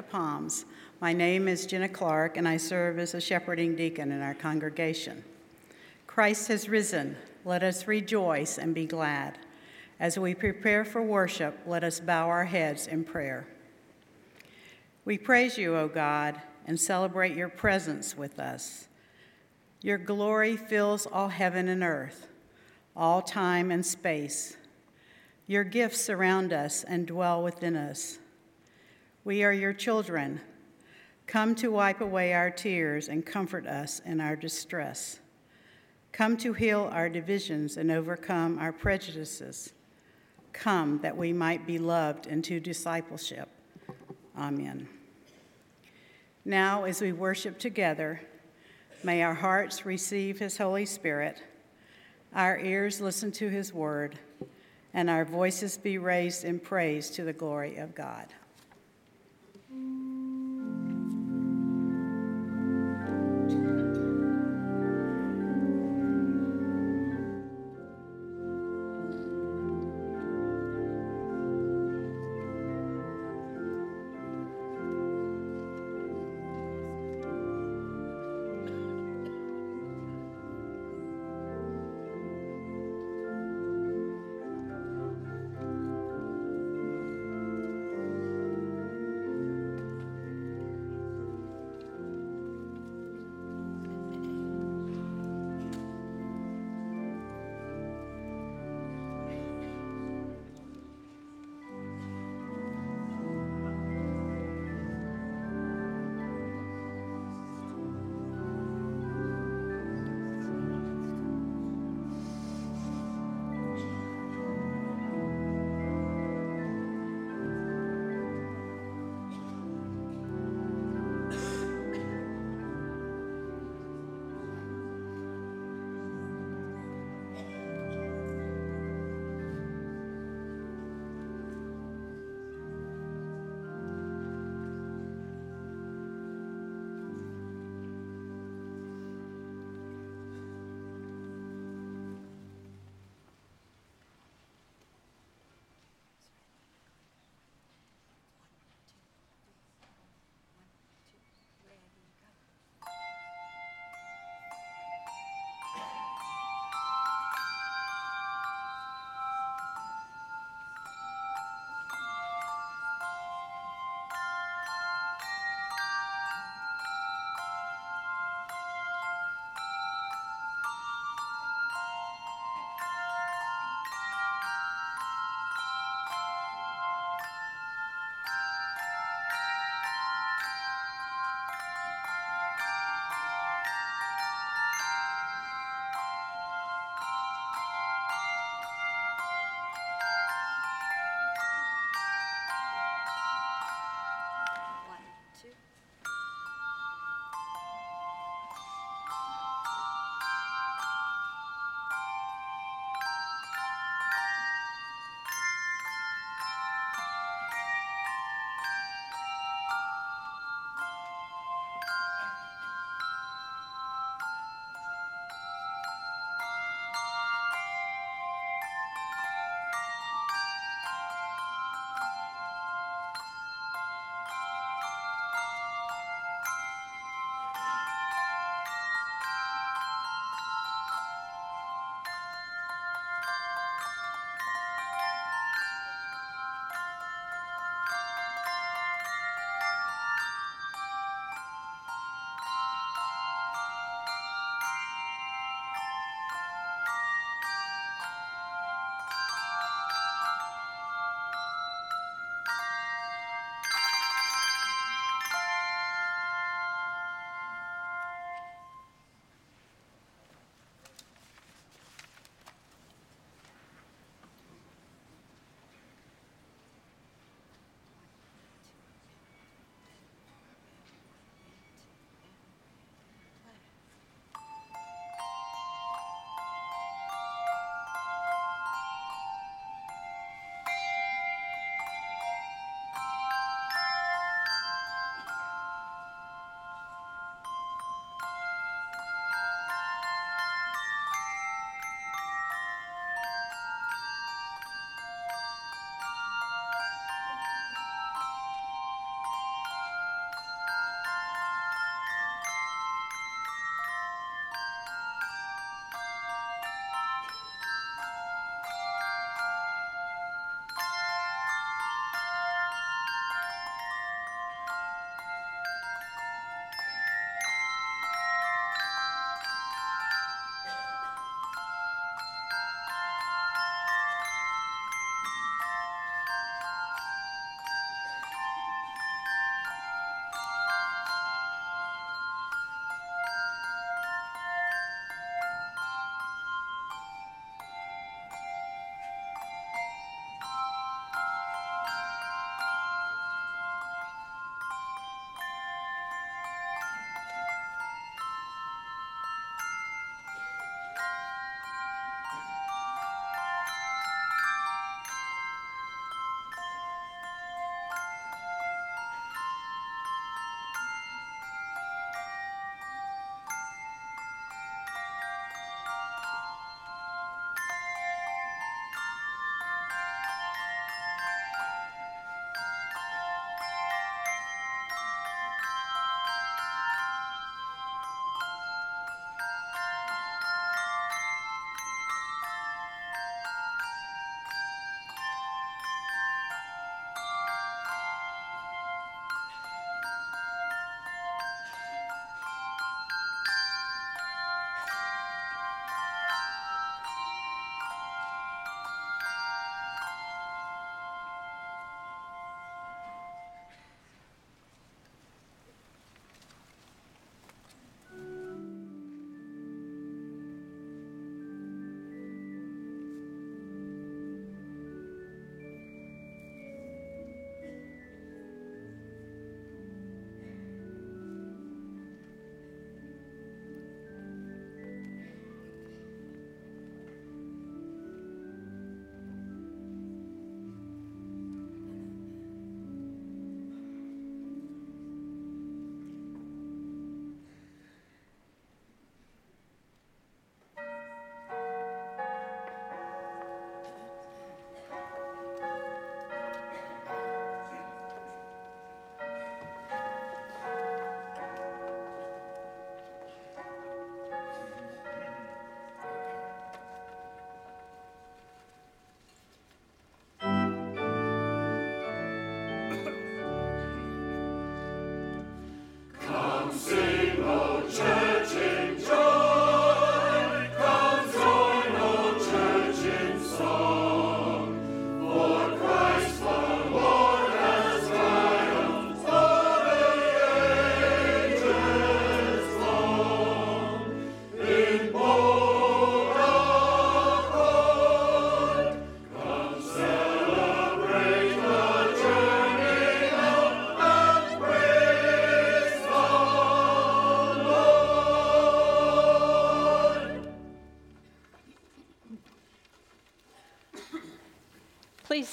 the Palms. My name is Jenna Clark, and I serve as a shepherding deacon in our congregation. Christ has risen. Let us rejoice and be glad. As we prepare for worship, let us bow our heads in prayer. We praise you, O God, and celebrate your presence with us. Your glory fills all heaven and earth, all time and space. Your gifts surround us and dwell within us. We are your children. Come to wipe away our tears and comfort us in our distress. Come to heal our divisions and overcome our prejudices. Come that we might be loved into discipleship. Amen. Now, as we worship together, may our hearts receive His Holy Spirit, our ears listen to His word, and our voices be raised in praise to the glory of God.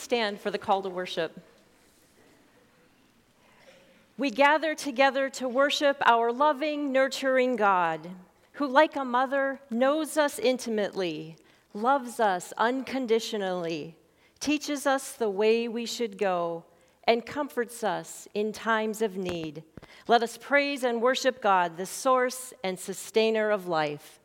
Stand for the call to worship. We gather together to worship our loving, nurturing God, who, like a mother, knows us intimately, loves us unconditionally, teaches us the way we should go, and comforts us in times of need. Let us praise and worship God, the source and sustainer of life.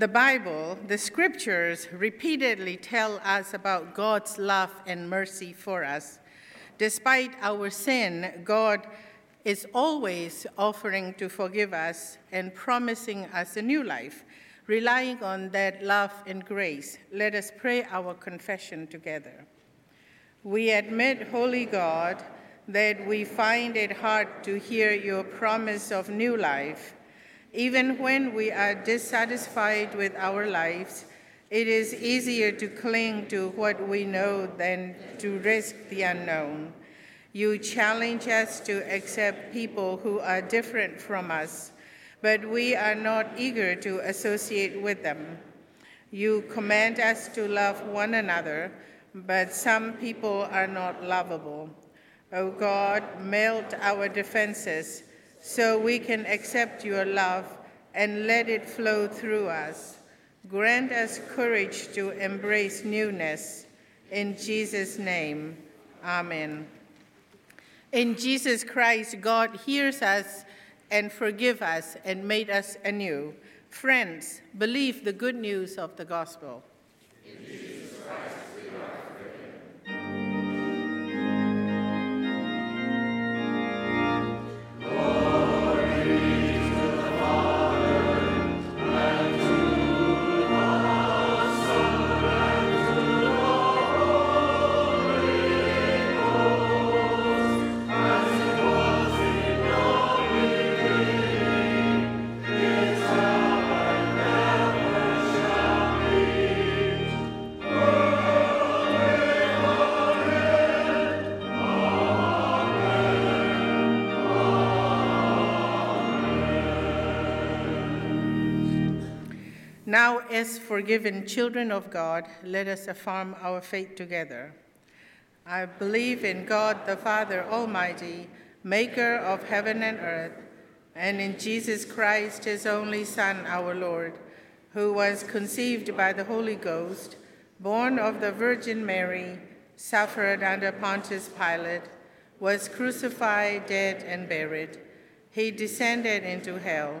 The Bible, the scriptures, repeatedly tell us about God's love and mercy for us. Despite our sin, God is always offering to forgive us and promising us a new life. Relying on that love and grace, let us pray our confession together. We admit, Holy God, that we find it hard to hear your promise of new life even when we are dissatisfied with our lives, it is easier to cling to what we know than to risk the unknown. You challenge us to accept people who are different from us, but we are not eager to associate with them. You command us to love one another, but some people are not lovable. O oh God, melt our defenses so we can accept your love and let it flow through us. Grant us courage to embrace newness. In Jesus' name, amen. In Jesus Christ, God hears us and forgive us and made us anew. Friends, believe the good news of the gospel. Now, as forgiven children of God, let us affirm our faith together. I believe in God the Father Almighty, maker of heaven and earth, and in Jesus Christ, his only Son, our Lord, who was conceived by the Holy Ghost, born of the Virgin Mary, suffered under Pontius Pilate, was crucified, dead, and buried. He descended into hell.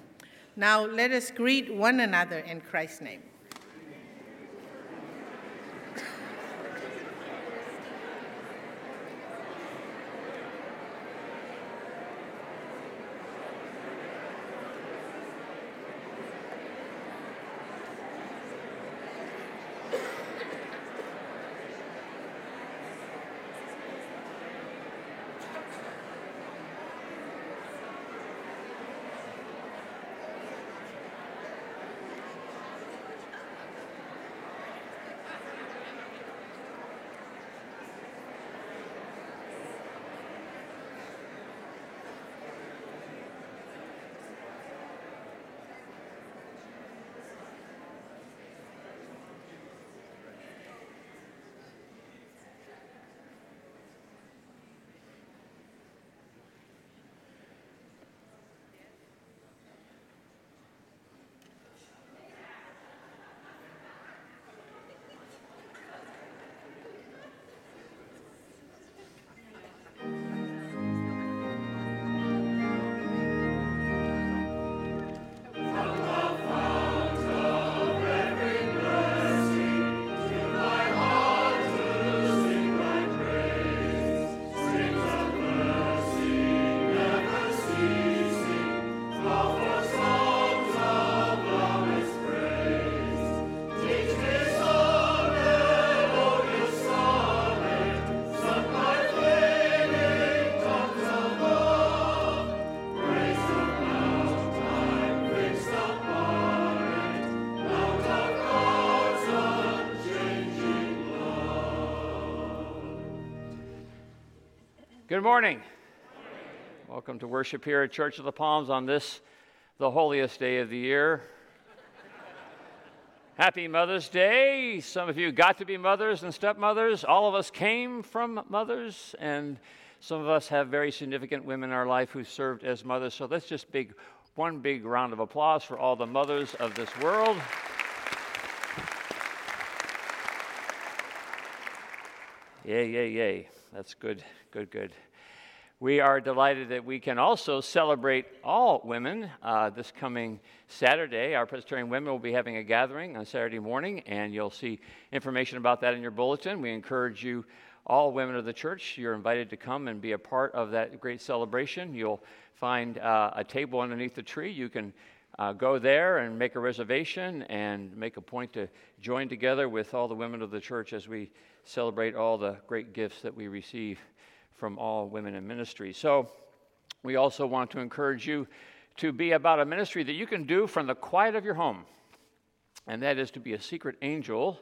Now let us greet one another in Christ's name. Good morning. Welcome to worship here at Church of the Palms on this, the holiest day of the year. Happy Mother's Day. Some of you got to be mothers and stepmothers. All of us came from mothers, and some of us have very significant women in our life who served as mothers. So let's just big one big round of applause for all the mothers of this world. Yay, yay, yay. That's good, good, good. We are delighted that we can also celebrate all women uh, this coming Saturday. Our Presbyterian women will be having a gathering on Saturday morning, and you'll see information about that in your bulletin. We encourage you, all women of the church, you're invited to come and be a part of that great celebration. You'll find uh, a table underneath the tree. You can uh, go there and make a reservation and make a point to join together with all the women of the church as we celebrate all the great gifts that we receive from all women in ministry. So, we also want to encourage you to be about a ministry that you can do from the quiet of your home, and that is to be a secret angel.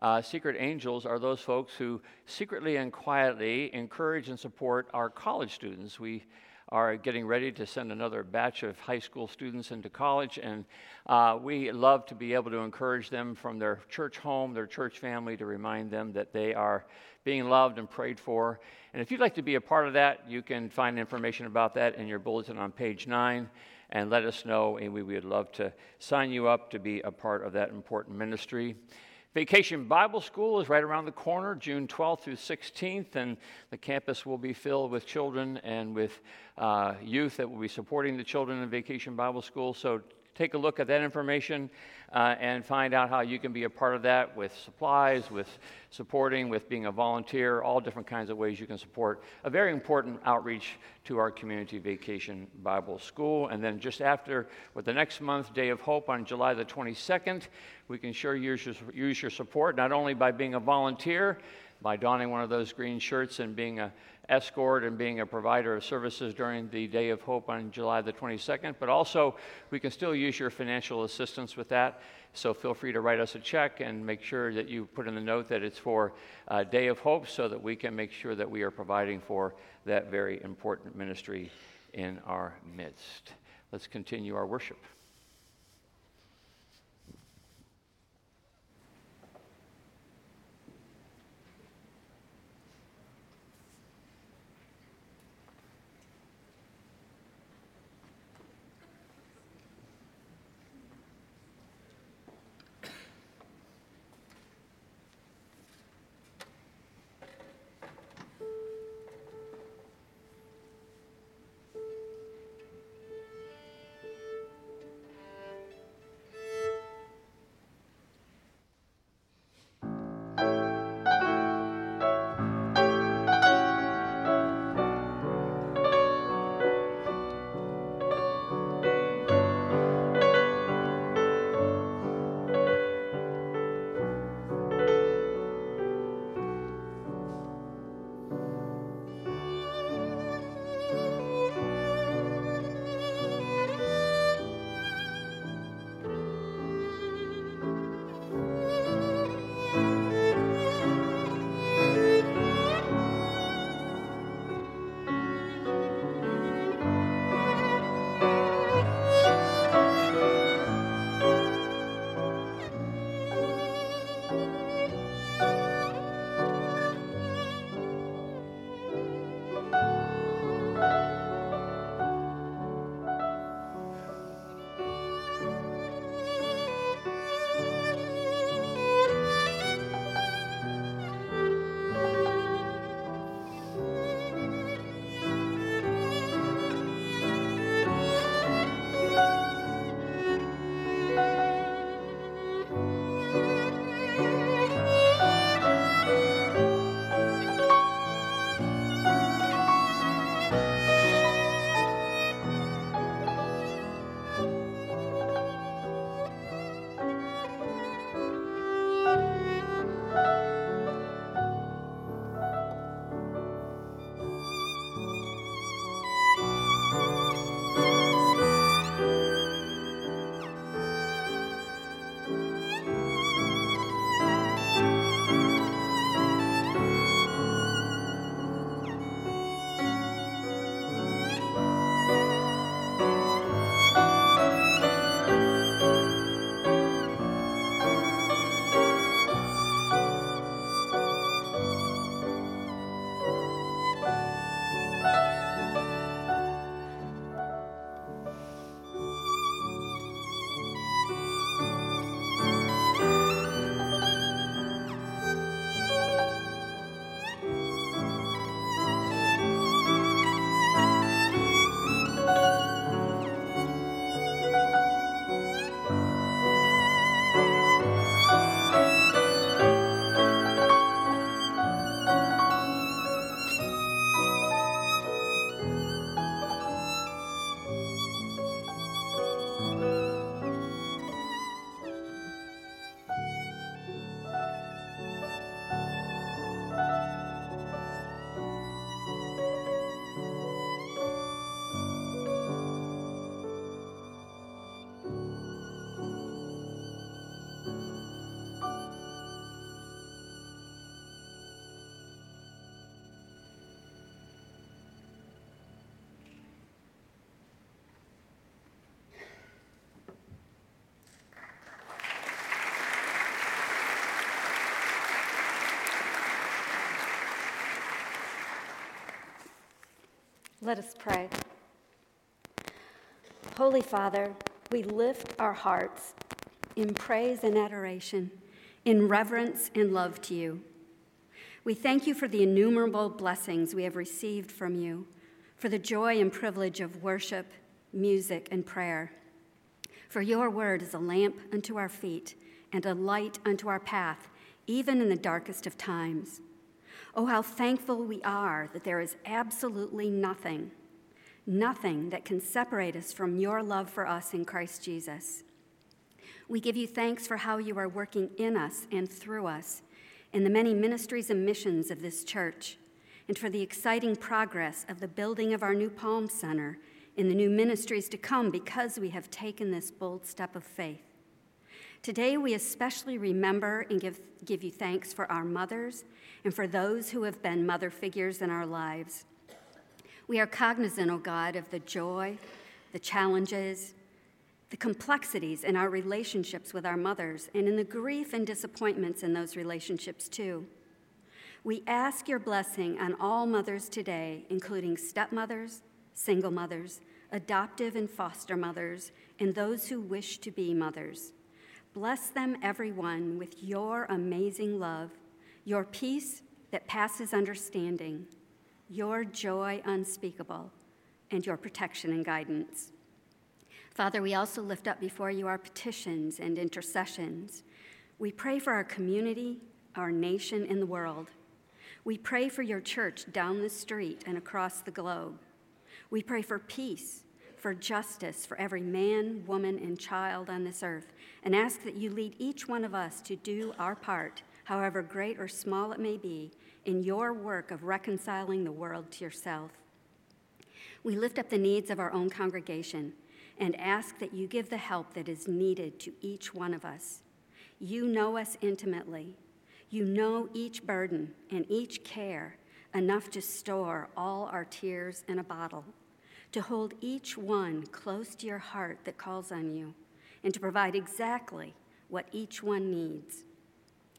Uh, secret angels are those folks who secretly and quietly encourage and support our college students. We are getting ready to send another batch of high school students into college, and uh, we love to be able to encourage them from their church home, their church family, to remind them that they are being loved and prayed for. And if you'd like to be a part of that, you can find information about that in your bulletin on page nine and let us know, and we would love to sign you up to be a part of that important ministry. Vacation Bible School is right around the corner, June 12th through 16th, and the campus will be filled with children and with uh, youth that will be supporting the children in Vacation Bible School. So take a look at that information uh, and find out how you can be a part of that with supplies, with supporting, with being a volunteer, all different kinds of ways you can support a very important outreach to our community vacation Bible school. And then just after, with the next month, Day of Hope on July the 22nd, we can sure use your, use your support, not only by being a volunteer, by donning one of those green shirts and being a escort and being a provider of services during the Day of Hope on July the 22nd, but also we can still use your financial assistance with that. So feel free to write us a check and make sure that you put in the note that it's for uh, Day of Hope so that we can make sure that we are providing for that very important ministry in our midst. Let's continue our worship. Let us pray. Holy Father, we lift our hearts in praise and adoration, in reverence and love to you. We thank you for the innumerable blessings we have received from you, for the joy and privilege of worship, music, and prayer. For your word is a lamp unto our feet and a light unto our path, even in the darkest of times. Oh, how thankful we are that there is absolutely nothing, nothing that can separate us from your love for us in Christ Jesus. We give you thanks for how you are working in us and through us in the many ministries and missions of this church, and for the exciting progress of the building of our new Palm Center in the new ministries to come because we have taken this bold step of faith. Today, we especially remember and give, give you thanks for our mothers and for those who have been mother figures in our lives. We are cognizant, O oh God, of the joy, the challenges, the complexities in our relationships with our mothers, and in the grief and disappointments in those relationships, too. We ask your blessing on all mothers today, including stepmothers, single mothers, adoptive and foster mothers, and those who wish to be mothers. Bless them, everyone, with your amazing love your peace that passes understanding, your joy unspeakable, and your protection and guidance. Father, we also lift up before you our petitions and intercessions. We pray for our community, our nation, and the world. We pray for your church down the street and across the globe. We pray for peace, for justice for every man, woman, and child on this earth, and ask that you lead each one of us to do our part however great or small it may be, in your work of reconciling the world to yourself. We lift up the needs of our own congregation and ask that you give the help that is needed to each one of us. You know us intimately. You know each burden and each care enough to store all our tears in a bottle, to hold each one close to your heart that calls on you, and to provide exactly what each one needs.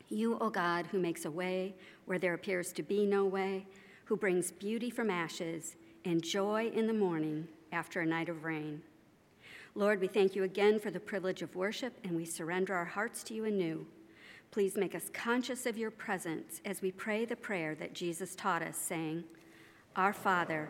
You, O God, who makes a way where there appears to be no way, who brings beauty from ashes and joy in the morning after a night of rain. Lord, we thank you again for the privilege of worship, and we surrender our hearts to you anew. Please make us conscious of your presence as we pray the prayer that Jesus taught us, saying, Our Father,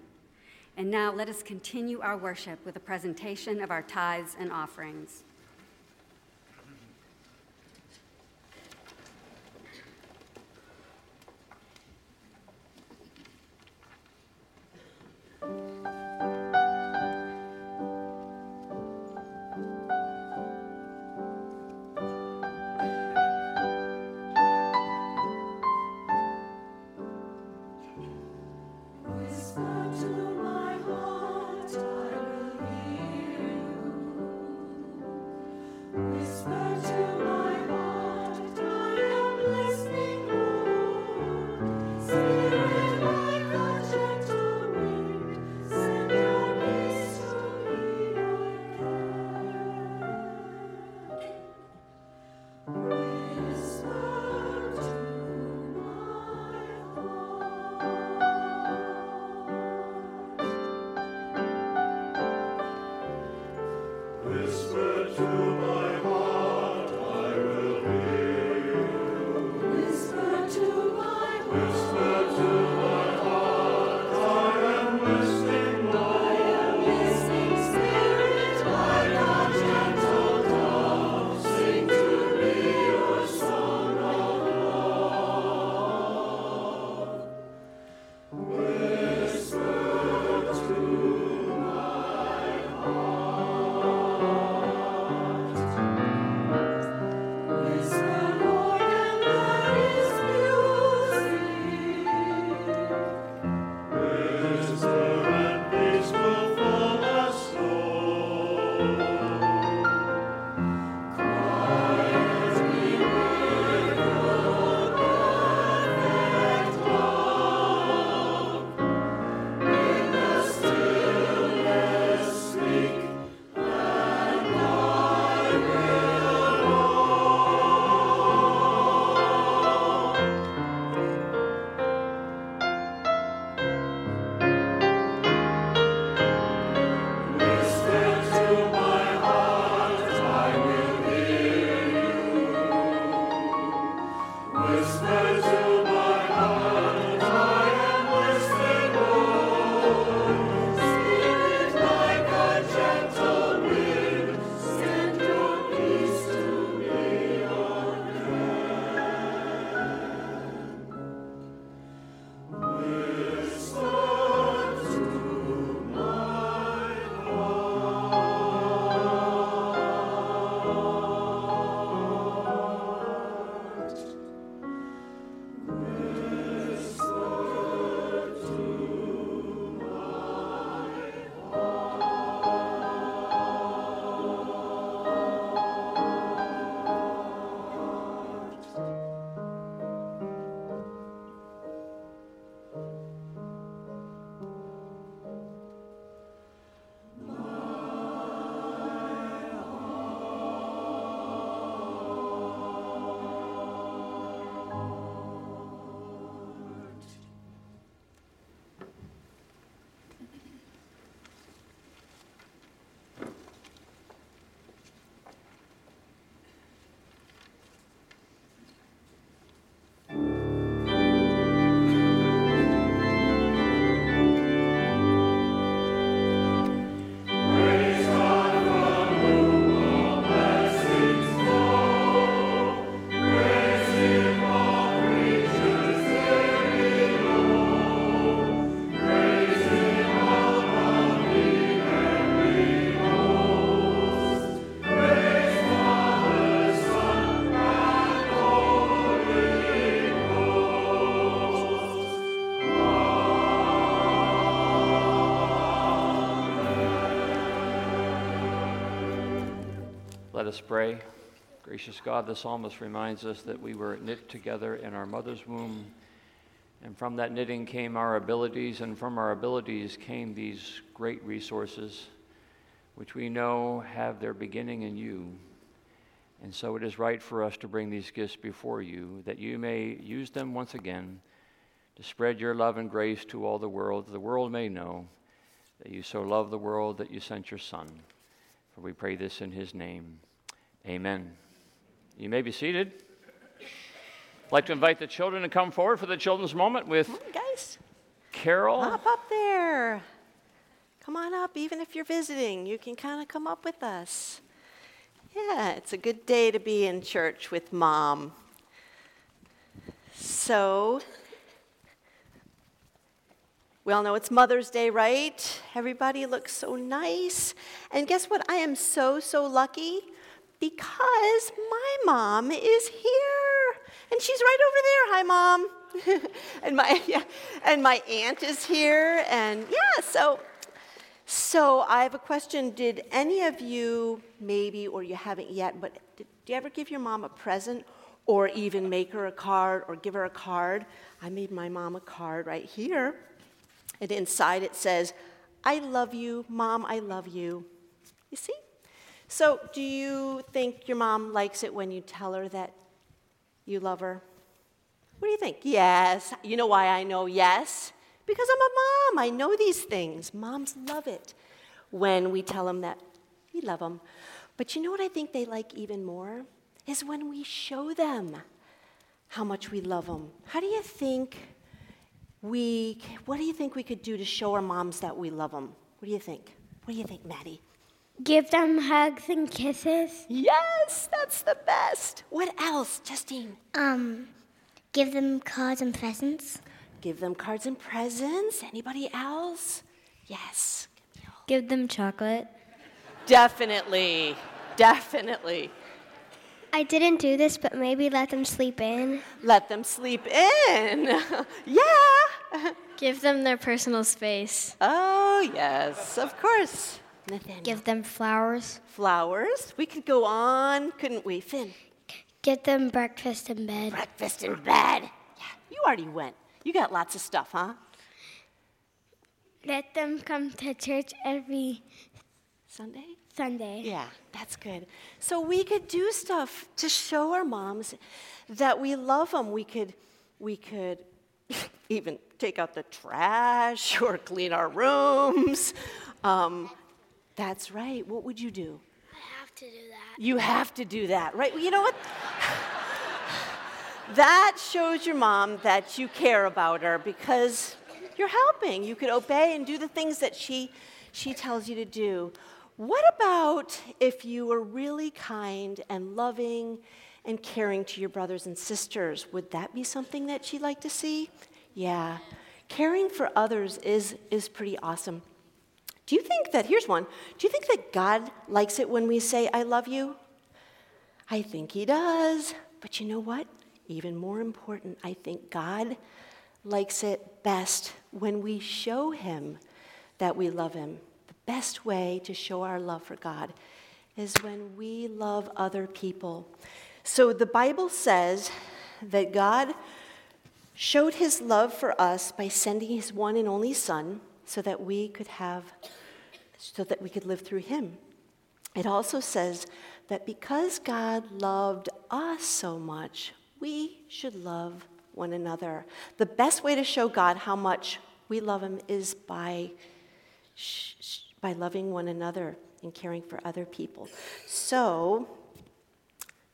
And now let us continue our worship with a presentation of our tithes and offerings. Let us pray. Gracious God, the psalmist reminds us that we were knit together in our mother's womb, and from that knitting came our abilities, and from our abilities came these great resources, which we know have their beginning in you. And so it is right for us to bring these gifts before you, that you may use them once again to spread your love and grace to all the world, that the world may know that you so love the world that you sent your Son. For we pray this in his name. Amen. You may be seated. I'd like to invite the children to come forward for the children's moment with on, guys. Carol. Hop up there. Come on up, even if you're visiting, you can kind of come up with us. Yeah, it's a good day to be in church with mom. So, we all know it's Mother's Day, right? Everybody looks so nice. And guess what? I am so, so lucky because my mom is here. And she's right over there. Hi, mom. and my yeah, and my aunt is here and yeah, so so I have a question. Did any of you maybe or you haven't yet, but did, do you ever give your mom a present or even make her a card or give her a card? I made my mom a card right here. And inside it says, I love you, mom, I love you. You see? So, do you think your mom likes it when you tell her that you love her? What do you think? Yes. You know why I know yes? Because I'm a mom. I know these things. Moms love it when we tell them that we love them. But you know what I think they like even more? Is when we show them how much we love them. How do you think we, what do you think we could do to show our moms that we love them? What do you think? What do you think, Maddie? Give them hugs and kisses. Yes, that's the best. What else, Justine? Um, give them cards and presents. Give them cards and presents. Anybody else? Yes. Give them chocolate. Definitely. Definitely. I didn't do this, but maybe let them sleep in. Let them sleep in. yeah. Give them their personal space. Oh, yes, of course. Nathaniel. Give them flowers. flowers. We could go on, couldn't we, Finn? Get them breakfast in bed. Breakfast in bed. Yeah, you already went. You got lots of stuff, huh? Let them come to church every Sunday? Sunday. Yeah, that's good. So we could do stuff to show our moms that we love them. We could, we could even take out the trash or clean our rooms. Um, that's right. What would you do? I have to do that. You have to do that, right? Well, you know what? that shows your mom that you care about her because you're helping. You could obey and do the things that she, she tells you to do. What about if you were really kind and loving and caring to your brothers and sisters? Would that be something that she'd like to see? Yeah. Caring for others is, is pretty awesome. Do you think that, here's one, do you think that God likes it when we say, I love you? I think He does. But you know what? Even more important, I think God likes it best when we show Him that we love Him. The best way to show our love for God is when we love other people. So the Bible says that God showed His love for us by sending His one and only Son so that we could have so that we could live through him. It also says that because God loved us so much, we should love one another. The best way to show God how much we love him is by by loving one another and caring for other people. So,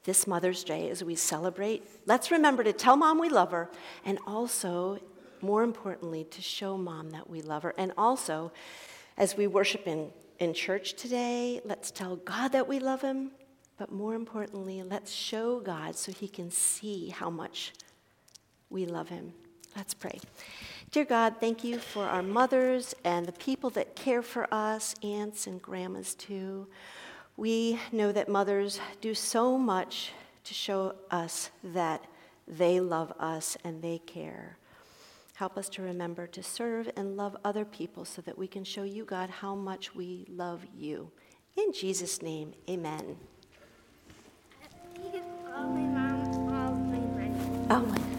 this Mother's Day, as we celebrate, let's remember to tell mom we love her and also, more importantly, to show mom that we love her. And also, as we worship in, in church today, let's tell God that we love him, but more importantly, let's show God so he can see how much we love him. Let's pray. Dear God, thank you for our mothers and the people that care for us, aunts and grandmas too. We know that mothers do so much to show us that they love us and they care. Help us to remember to serve and love other people so that we can show you, God, how much we love you. In Jesus' name, amen. Oh, my.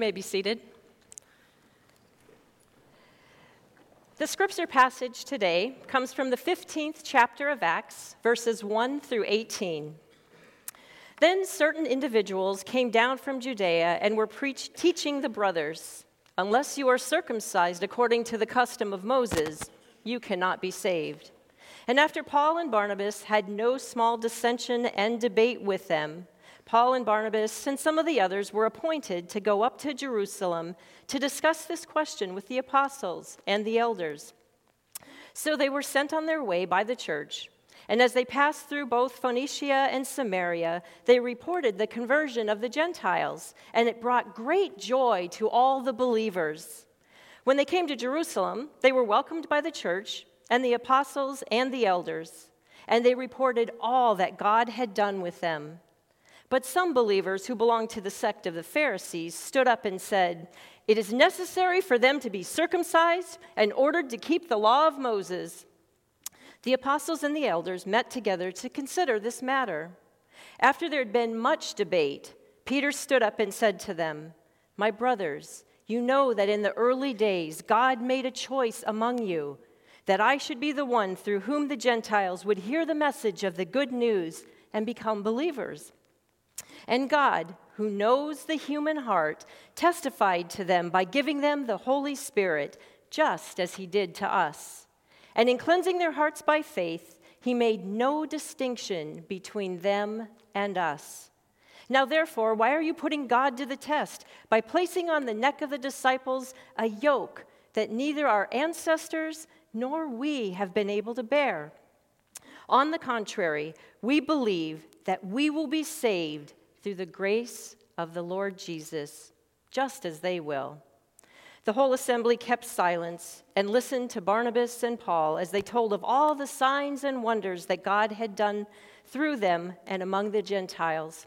May be seated. The scripture passage today comes from the 15th chapter of Acts, verses 1 through 18. Then certain individuals came down from Judea and were preach- teaching the brothers Unless you are circumcised according to the custom of Moses, you cannot be saved. And after Paul and Barnabas had no small dissension and debate with them, Paul and Barnabas and some of the others were appointed to go up to Jerusalem to discuss this question with the apostles and the elders. So they were sent on their way by the church. And as they passed through both Phoenicia and Samaria, they reported the conversion of the Gentiles, and it brought great joy to all the believers. When they came to Jerusalem, they were welcomed by the church and the apostles and the elders, and they reported all that God had done with them. But some believers who belonged to the sect of the Pharisees stood up and said, It is necessary for them to be circumcised and ordered to keep the law of Moses. The apostles and the elders met together to consider this matter. After there had been much debate, Peter stood up and said to them, My brothers, you know that in the early days God made a choice among you that I should be the one through whom the Gentiles would hear the message of the good news and become believers. And God, who knows the human heart, testified to them by giving them the Holy Spirit, just as he did to us. And in cleansing their hearts by faith, he made no distinction between them and us. Now, therefore, why are you putting God to the test by placing on the neck of the disciples a yoke that neither our ancestors nor we have been able to bear? On the contrary, we believe that we will be saved through the grace of the Lord Jesus, just as they will. The whole assembly kept silence and listened to Barnabas and Paul as they told of all the signs and wonders that God had done through them and among the Gentiles.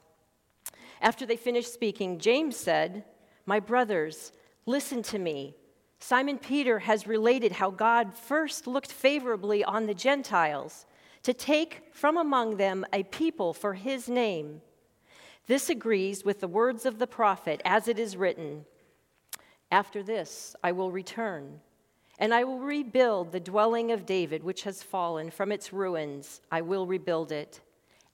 After they finished speaking, James said, My brothers, listen to me. Simon Peter has related how God first looked favorably on the Gentiles to take from among them a people for his name. This agrees with the words of the prophet, as it is written After this I will return, and I will rebuild the dwelling of David, which has fallen from its ruins. I will rebuild it,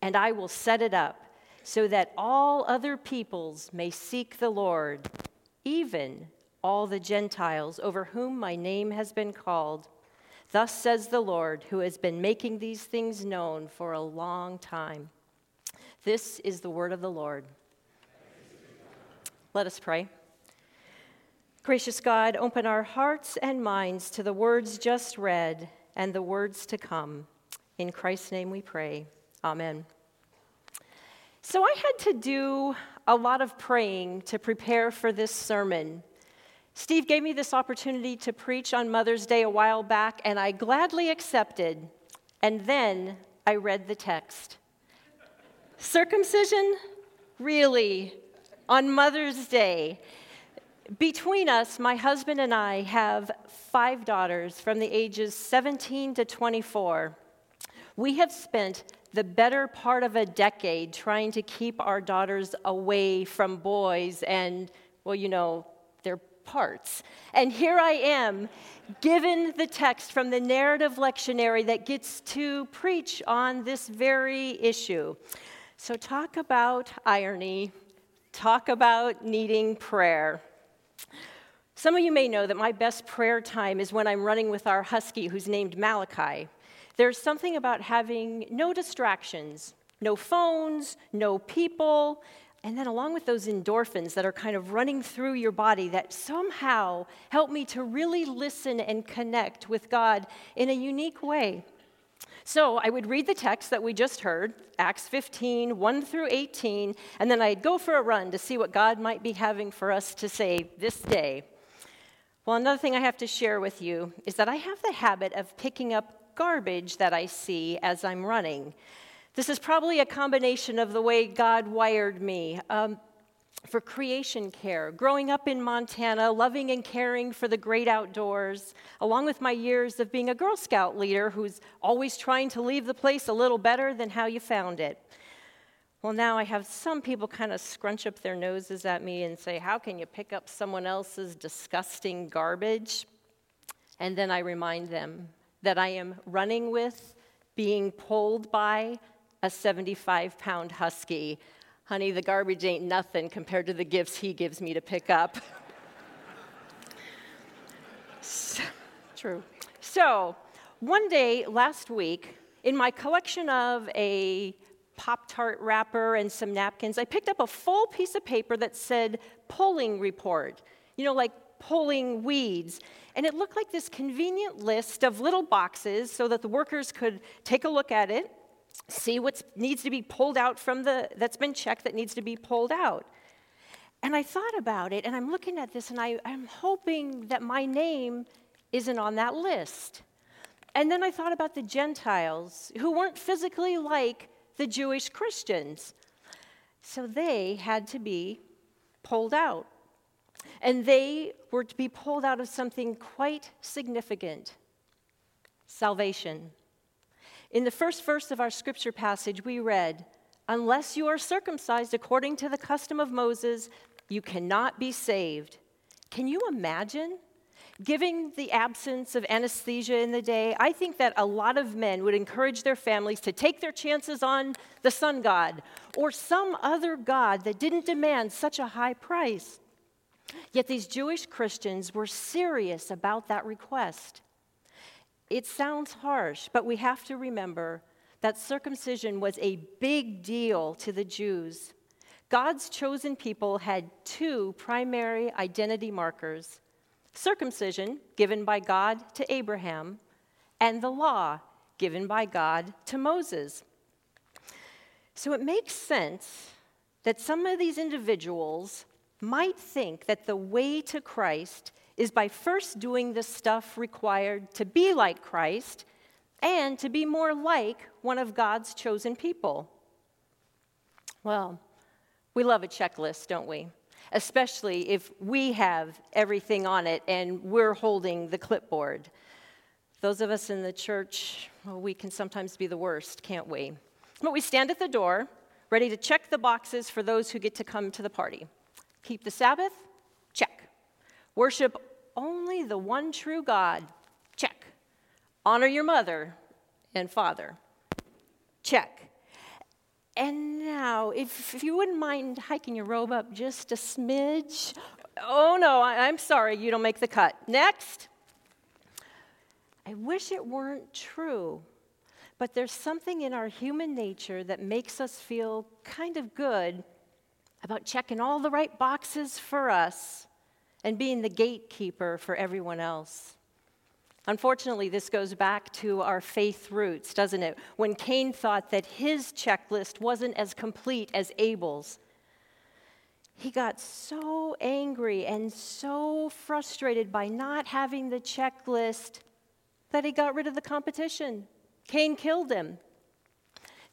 and I will set it up, so that all other peoples may seek the Lord, even all the Gentiles over whom my name has been called. Thus says the Lord, who has been making these things known for a long time. This is the word of the Lord. Let us pray. Gracious God, open our hearts and minds to the words just read and the words to come. In Christ's name we pray. Amen. So, I had to do a lot of praying to prepare for this sermon. Steve gave me this opportunity to preach on Mother's Day a while back, and I gladly accepted. And then I read the text. Circumcision? Really? On Mother's Day? Between us, my husband and I have five daughters from the ages 17 to 24. We have spent the better part of a decade trying to keep our daughters away from boys and, well, you know, their parts. And here I am, given the text from the narrative lectionary that gets to preach on this very issue. So, talk about irony, talk about needing prayer. Some of you may know that my best prayer time is when I'm running with our husky who's named Malachi. There's something about having no distractions, no phones, no people, and then, along with those endorphins that are kind of running through your body, that somehow help me to really listen and connect with God in a unique way. So, I would read the text that we just heard, Acts 15, 1 through 18, and then I'd go for a run to see what God might be having for us to say this day. Well, another thing I have to share with you is that I have the habit of picking up garbage that I see as I'm running. This is probably a combination of the way God wired me. Um, for creation care, growing up in Montana, loving and caring for the great outdoors, along with my years of being a Girl Scout leader who's always trying to leave the place a little better than how you found it. Well, now I have some people kind of scrunch up their noses at me and say, How can you pick up someone else's disgusting garbage? And then I remind them that I am running with, being pulled by, a 75 pound husky. Honey, the garbage ain't nothing compared to the gifts he gives me to pick up. so, true. So, one day last week, in my collection of a Pop Tart wrapper and some napkins, I picked up a full piece of paper that said polling report. You know, like pulling weeds. And it looked like this convenient list of little boxes so that the workers could take a look at it see what needs to be pulled out from the, that's been checked that needs to be pulled out. And I thought about it, and I'm looking at this, and I, I'm hoping that my name isn't on that list. And then I thought about the Gentiles who weren't physically like the Jewish Christians. So they had to be pulled out. And they were to be pulled out of something quite significant salvation. In the first verse of our scripture passage, we read, Unless you are circumcised according to the custom of Moses, you cannot be saved. Can you imagine? Given the absence of anesthesia in the day, I think that a lot of men would encourage their families to take their chances on the sun god or some other god that didn't demand such a high price. Yet these Jewish Christians were serious about that request. It sounds harsh, but we have to remember that circumcision was a big deal to the Jews. God's chosen people had two primary identity markers circumcision, given by God to Abraham, and the law, given by God to Moses. So it makes sense that some of these individuals might think that the way to Christ is by first doing the stuff required to be like Christ and to be more like one of God's chosen people. Well, we love a checklist, don't we? Especially if we have everything on it and we're holding the clipboard. Those of us in the church, well, we can sometimes be the worst, can't we? But we stand at the door, ready to check the boxes for those who get to come to the party. Keep the Sabbath? Check. Worship only the one true God? Check. Honor your mother and father? Check. And now, if, if you wouldn't mind hiking your robe up just a smidge. Oh no, I, I'm sorry, you don't make the cut. Next. I wish it weren't true, but there's something in our human nature that makes us feel kind of good about checking all the right boxes for us and being the gatekeeper for everyone else. Unfortunately, this goes back to our faith roots, doesn't it? When Cain thought that his checklist wasn't as complete as Abel's, he got so angry and so frustrated by not having the checklist that he got rid of the competition. Cain killed him.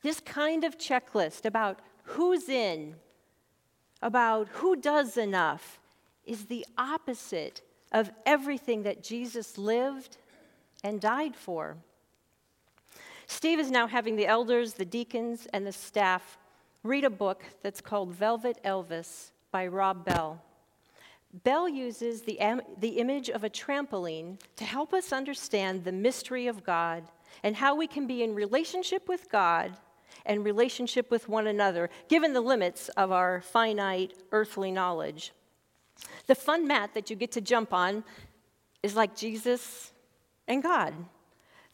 This kind of checklist about who's in, about who does enough, is the opposite of everything that Jesus lived and died for. Steve is now having the elders, the deacons, and the staff read a book that's called Velvet Elvis by Rob Bell. Bell uses the, the image of a trampoline to help us understand the mystery of God and how we can be in relationship with God and relationship with one another, given the limits of our finite earthly knowledge. The fun mat that you get to jump on is like Jesus and God.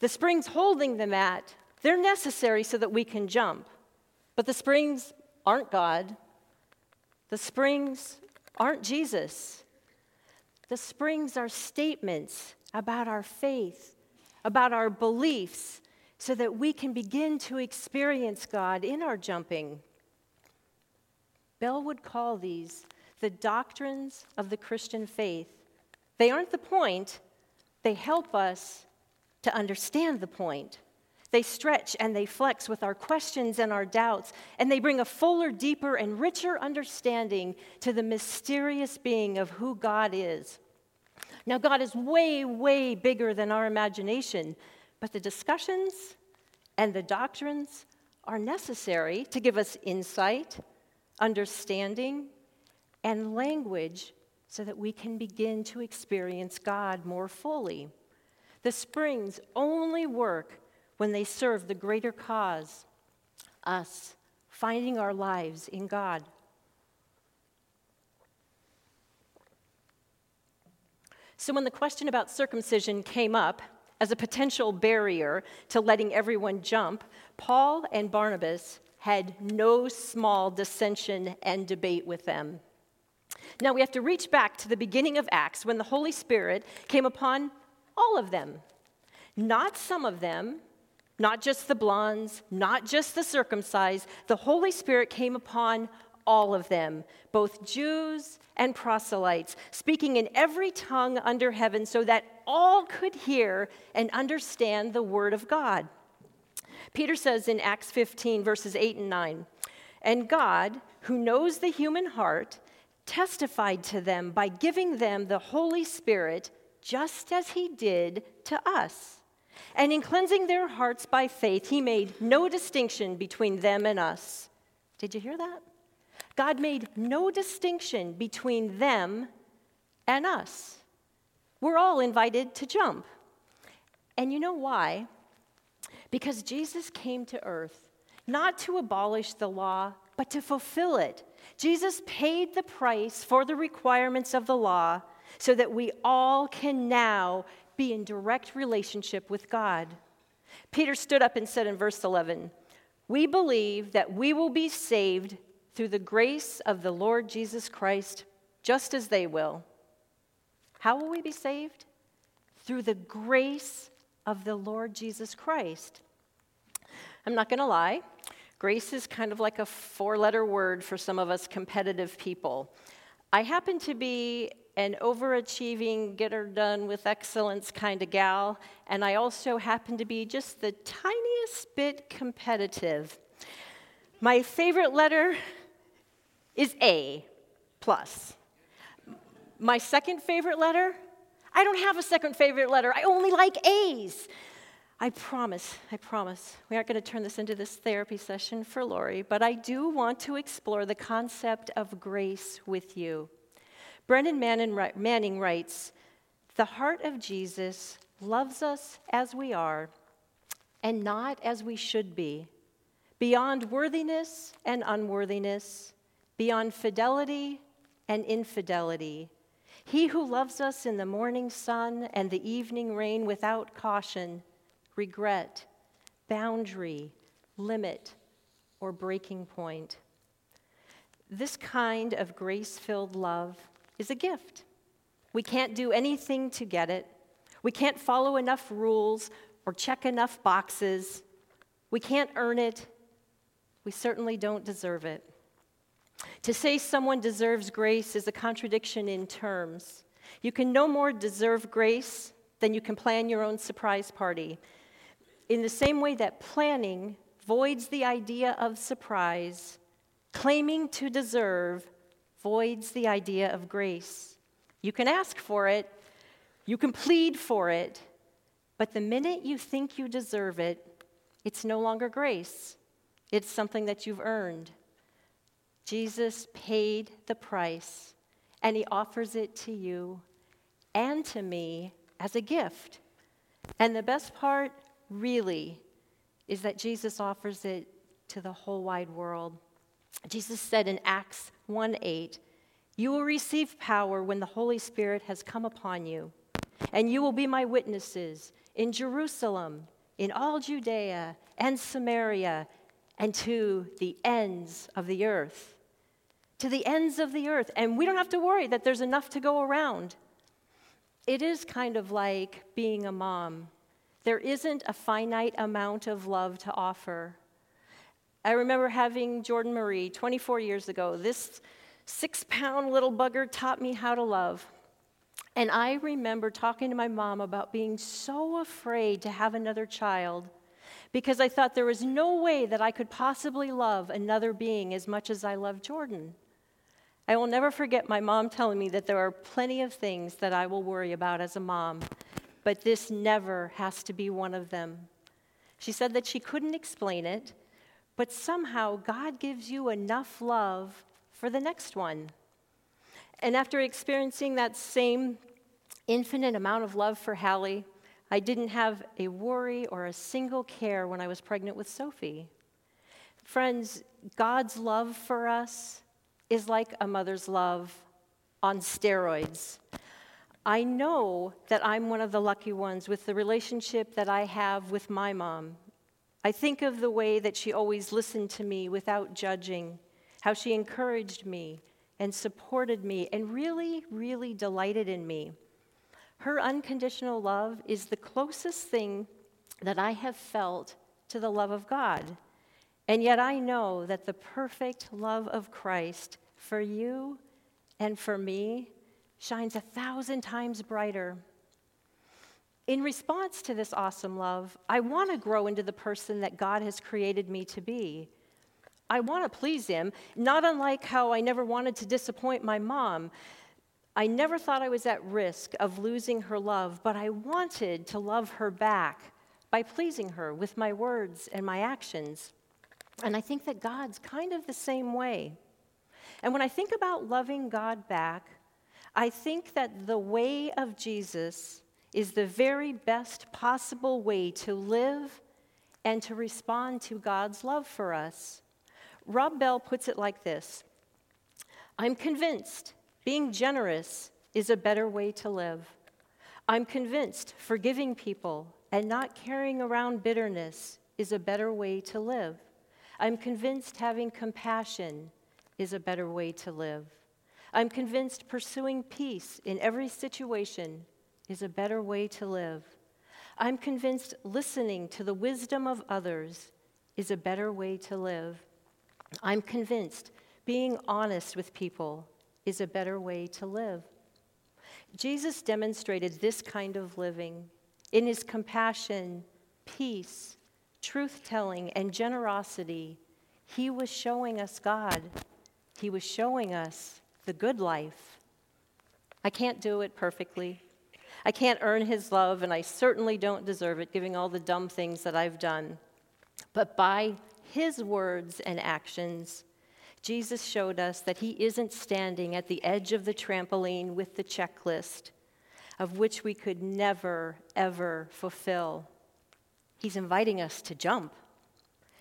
The springs holding the mat, they're necessary so that we can jump. But the springs aren't God. The springs aren't Jesus. The springs are statements about our faith, about our beliefs, so that we can begin to experience God in our jumping. Bell would call these the doctrines of the Christian faith. They aren't the point, they help us to understand the point. They stretch and they flex with our questions and our doubts, and they bring a fuller, deeper, and richer understanding to the mysterious being of who God is. Now, God is way, way bigger than our imagination, but the discussions and the doctrines are necessary to give us insight, understanding, and language so that we can begin to experience God more fully. The springs only work when they serve the greater cause us finding our lives in God. So, when the question about circumcision came up as a potential barrier to letting everyone jump, Paul and Barnabas had no small dissension and debate with them. Now we have to reach back to the beginning of Acts when the Holy Spirit came upon all of them. Not some of them, not just the blondes, not just the circumcised. The Holy Spirit came upon all of them, both Jews and proselytes, speaking in every tongue under heaven so that all could hear and understand the word of God. Peter says in Acts 15, verses 8 and 9, and God, who knows the human heart, testified to them by giving them the Holy Spirit, just as he did to us. And in cleansing their hearts by faith, he made no distinction between them and us. Did you hear that? God made no distinction between them and us. We're all invited to jump. And you know why? Because Jesus came to earth not to abolish the law, but to fulfill it. Jesus paid the price for the requirements of the law so that we all can now be in direct relationship with God. Peter stood up and said in verse 11, We believe that we will be saved through the grace of the Lord Jesus Christ, just as they will. How will we be saved? Through the grace of the Lord Jesus Christ. I'm not going to lie, grace is kind of like a four letter word for some of us competitive people. I happen to be an overachieving, get her done with excellence kind of gal, and I also happen to be just the tiniest bit competitive. My favorite letter is A plus. My second favorite letter, I don't have a second favorite letter. I only like A's. I promise, I promise, we aren't going to turn this into this therapy session for Lori, but I do want to explore the concept of grace with you. Brennan Manning writes The heart of Jesus loves us as we are and not as we should be, beyond worthiness and unworthiness, beyond fidelity and infidelity. He who loves us in the morning sun and the evening rain without caution, regret, boundary, limit, or breaking point. This kind of grace filled love is a gift. We can't do anything to get it. We can't follow enough rules or check enough boxes. We can't earn it. We certainly don't deserve it. To say someone deserves grace is a contradiction in terms. You can no more deserve grace than you can plan your own surprise party. In the same way that planning voids the idea of surprise, claiming to deserve voids the idea of grace. You can ask for it, you can plead for it, but the minute you think you deserve it, it's no longer grace. It's something that you've earned. Jesus paid the price, and he offers it to you and to me as a gift. And the best part, really, is that Jesus offers it to the whole wide world. Jesus said in Acts 1 8, You will receive power when the Holy Spirit has come upon you, and you will be my witnesses in Jerusalem, in all Judea and Samaria, and to the ends of the earth. To the ends of the earth. And we don't have to worry that there's enough to go around. It is kind of like being a mom. There isn't a finite amount of love to offer. I remember having Jordan Marie 24 years ago. This six pound little bugger taught me how to love. And I remember talking to my mom about being so afraid to have another child because I thought there was no way that I could possibly love another being as much as I love Jordan. I will never forget my mom telling me that there are plenty of things that I will worry about as a mom, but this never has to be one of them. She said that she couldn't explain it, but somehow God gives you enough love for the next one. And after experiencing that same infinite amount of love for Hallie, I didn't have a worry or a single care when I was pregnant with Sophie. Friends, God's love for us is like a mother's love on steroids. I know that I'm one of the lucky ones with the relationship that I have with my mom. I think of the way that she always listened to me without judging, how she encouraged me and supported me and really, really delighted in me. Her unconditional love is the closest thing that I have felt to the love of God. And yet I know that the perfect love of Christ for you and for me shines a thousand times brighter in response to this awesome love, I want to grow into the person that God has created me to be. I want to please Him, not unlike how I never wanted to disappoint my mom. I never thought I was at risk of losing her love, but I wanted to love her back by pleasing her with my words and my actions. And I think that God's kind of the same way. And when I think about loving God back, I think that the way of Jesus is the very best possible way to live and to respond to God's love for us. Rob Bell puts it like this I'm convinced being generous is a better way to live. I'm convinced forgiving people and not carrying around bitterness is a better way to live. I'm convinced having compassion is a better way to live. I'm convinced pursuing peace in every situation is a better way to live. I'm convinced listening to the wisdom of others is a better way to live. I'm convinced being honest with people is a better way to live. Jesus demonstrated this kind of living in his compassion, peace, truth telling, and generosity. He was showing us God. He was showing us the good life. I can't do it perfectly. I can't earn his love, and I certainly don't deserve it, given all the dumb things that I've done. But by his words and actions, Jesus showed us that he isn't standing at the edge of the trampoline with the checklist of which we could never, ever fulfill. He's inviting us to jump,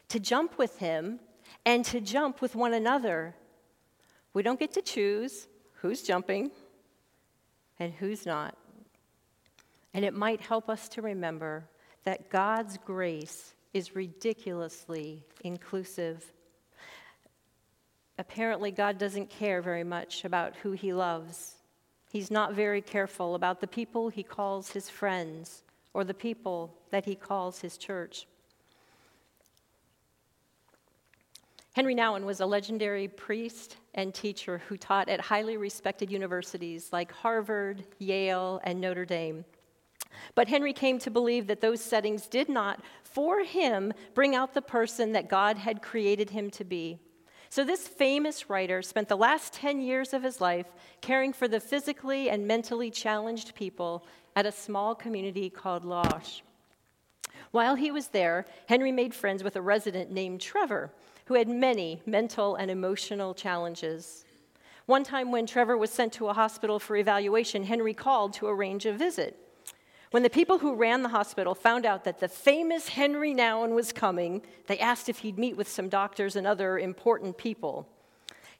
to jump with him and to jump with one another. We don't get to choose who's jumping and who's not. And it might help us to remember that God's grace is ridiculously inclusive. Apparently, God doesn't care very much about who he loves. He's not very careful about the people he calls his friends or the people that he calls his church. Henry Nouwen was a legendary priest and teacher who taught at highly respected universities like Harvard, Yale, and Notre Dame. But Henry came to believe that those settings did not, for him, bring out the person that God had created him to be. So, this famous writer spent the last 10 years of his life caring for the physically and mentally challenged people at a small community called L'Arche. While he was there, Henry made friends with a resident named Trevor, who had many mental and emotional challenges. One time, when Trevor was sent to a hospital for evaluation, Henry called to arrange a visit. When the people who ran the hospital found out that the famous Henry Nouwen was coming, they asked if he'd meet with some doctors and other important people.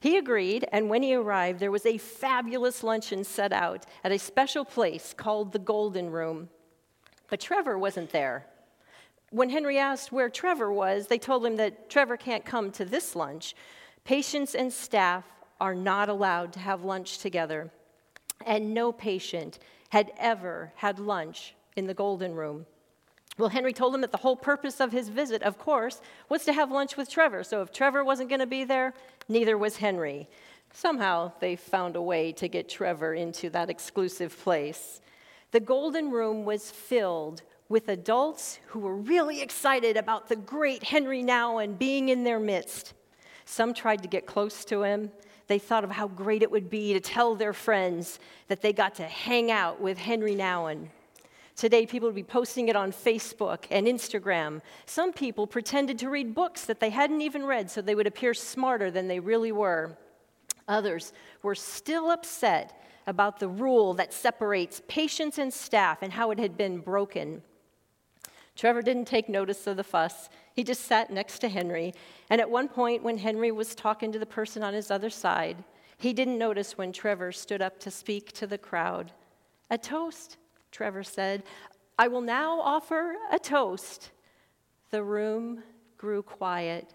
He agreed, and when he arrived, there was a fabulous luncheon set out at a special place called the Golden Room. But Trevor wasn't there. When Henry asked where Trevor was, they told him that Trevor can't come to this lunch. Patients and staff are not allowed to have lunch together, and no patient had ever had lunch in the Golden Room. Well, Henry told him that the whole purpose of his visit, of course, was to have lunch with Trevor. So if Trevor wasn't going to be there, neither was Henry. Somehow they found a way to get Trevor into that exclusive place. The Golden Room was filled with adults who were really excited about the great Henry Nouwen being in their midst. Some tried to get close to him, they thought of how great it would be to tell their friends that they got to hang out with Henry Nouwen. Today, people would be posting it on Facebook and Instagram. Some people pretended to read books that they hadn't even read so they would appear smarter than they really were. Others were still upset about the rule that separates patients and staff and how it had been broken. Trevor didn't take notice of the fuss. He just sat next to Henri. And at one point, when Henri was talking to the person on his other side, he didn't notice when Trevor stood up to speak to the crowd. A toast, Trevor said. I will now offer a toast. The room grew quiet.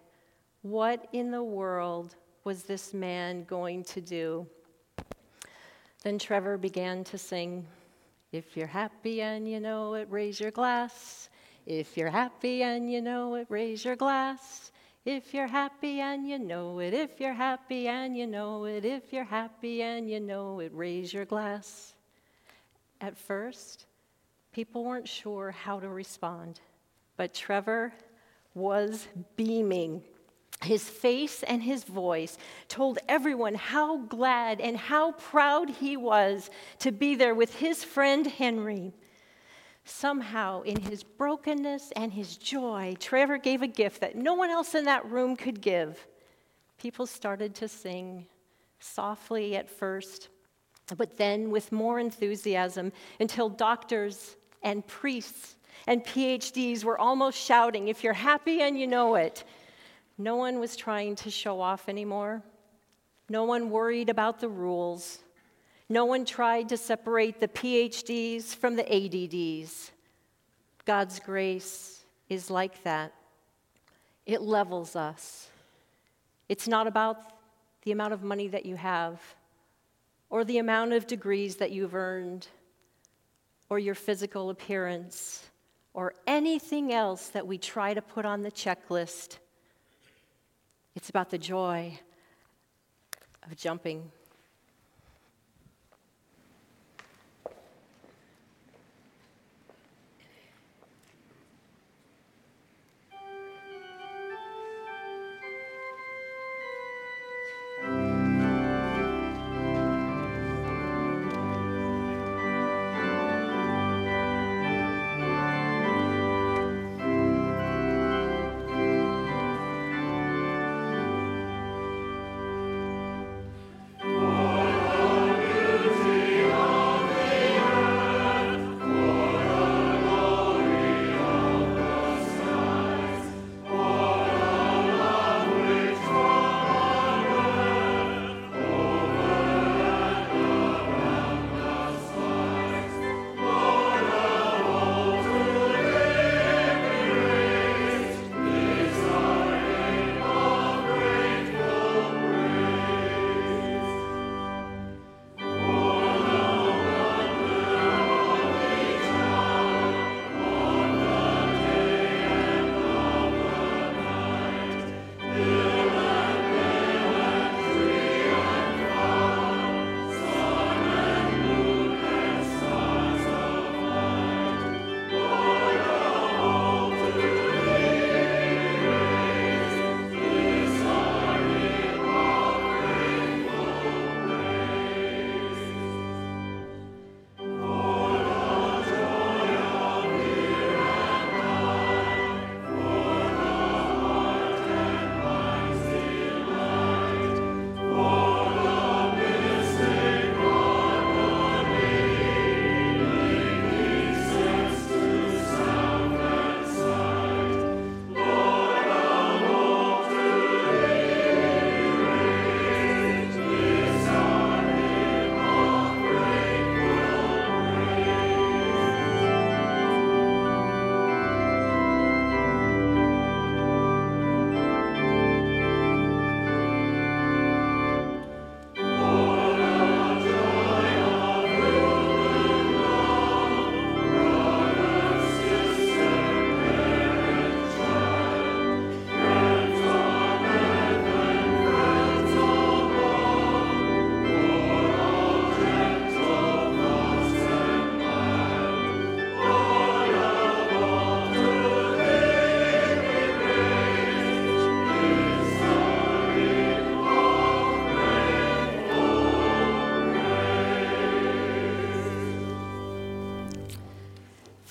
What in the world was this man going to do? Then Trevor began to sing, If you're happy and you know it, raise your glass. If you're happy and you know it, raise your glass. If you're happy and you know it, if you're happy and you know it, if you're happy and you know it, raise your glass. At first, people weren't sure how to respond, but Trevor was beaming. His face and his voice told everyone how glad and how proud he was to be there with his friend Henri somehow, in his brokenness and his joy, Trevor gave a gift that no one else in that room could give. People started to sing softly at first, but then with more enthusiasm until doctors and priests and PhDs were almost shouting, If you're happy and you know it. No one was trying to show off anymore. No one worried about the rules. No one tried to separate the PhDs from the ADDs. God's grace is like that. It levels us. It's not about the amount of money that you have, or the amount of degrees that you've earned, or your physical appearance, or anything else that we try to put on the checklist. It's about the joy of jumping.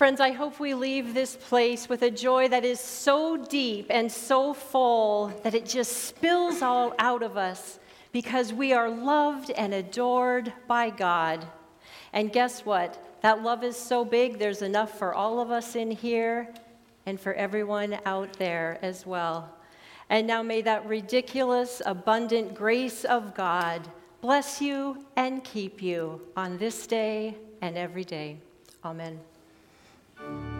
Friends, I hope we leave this place with a joy that is so deep and so full that it just spills all out of us because we are loved and adored by God. And guess what? That love is so big, there's enough for all of us in here and for everyone out there as well. And now may that ridiculous, abundant grace of God bless you and keep you on this day and every day. Amen. Thank you.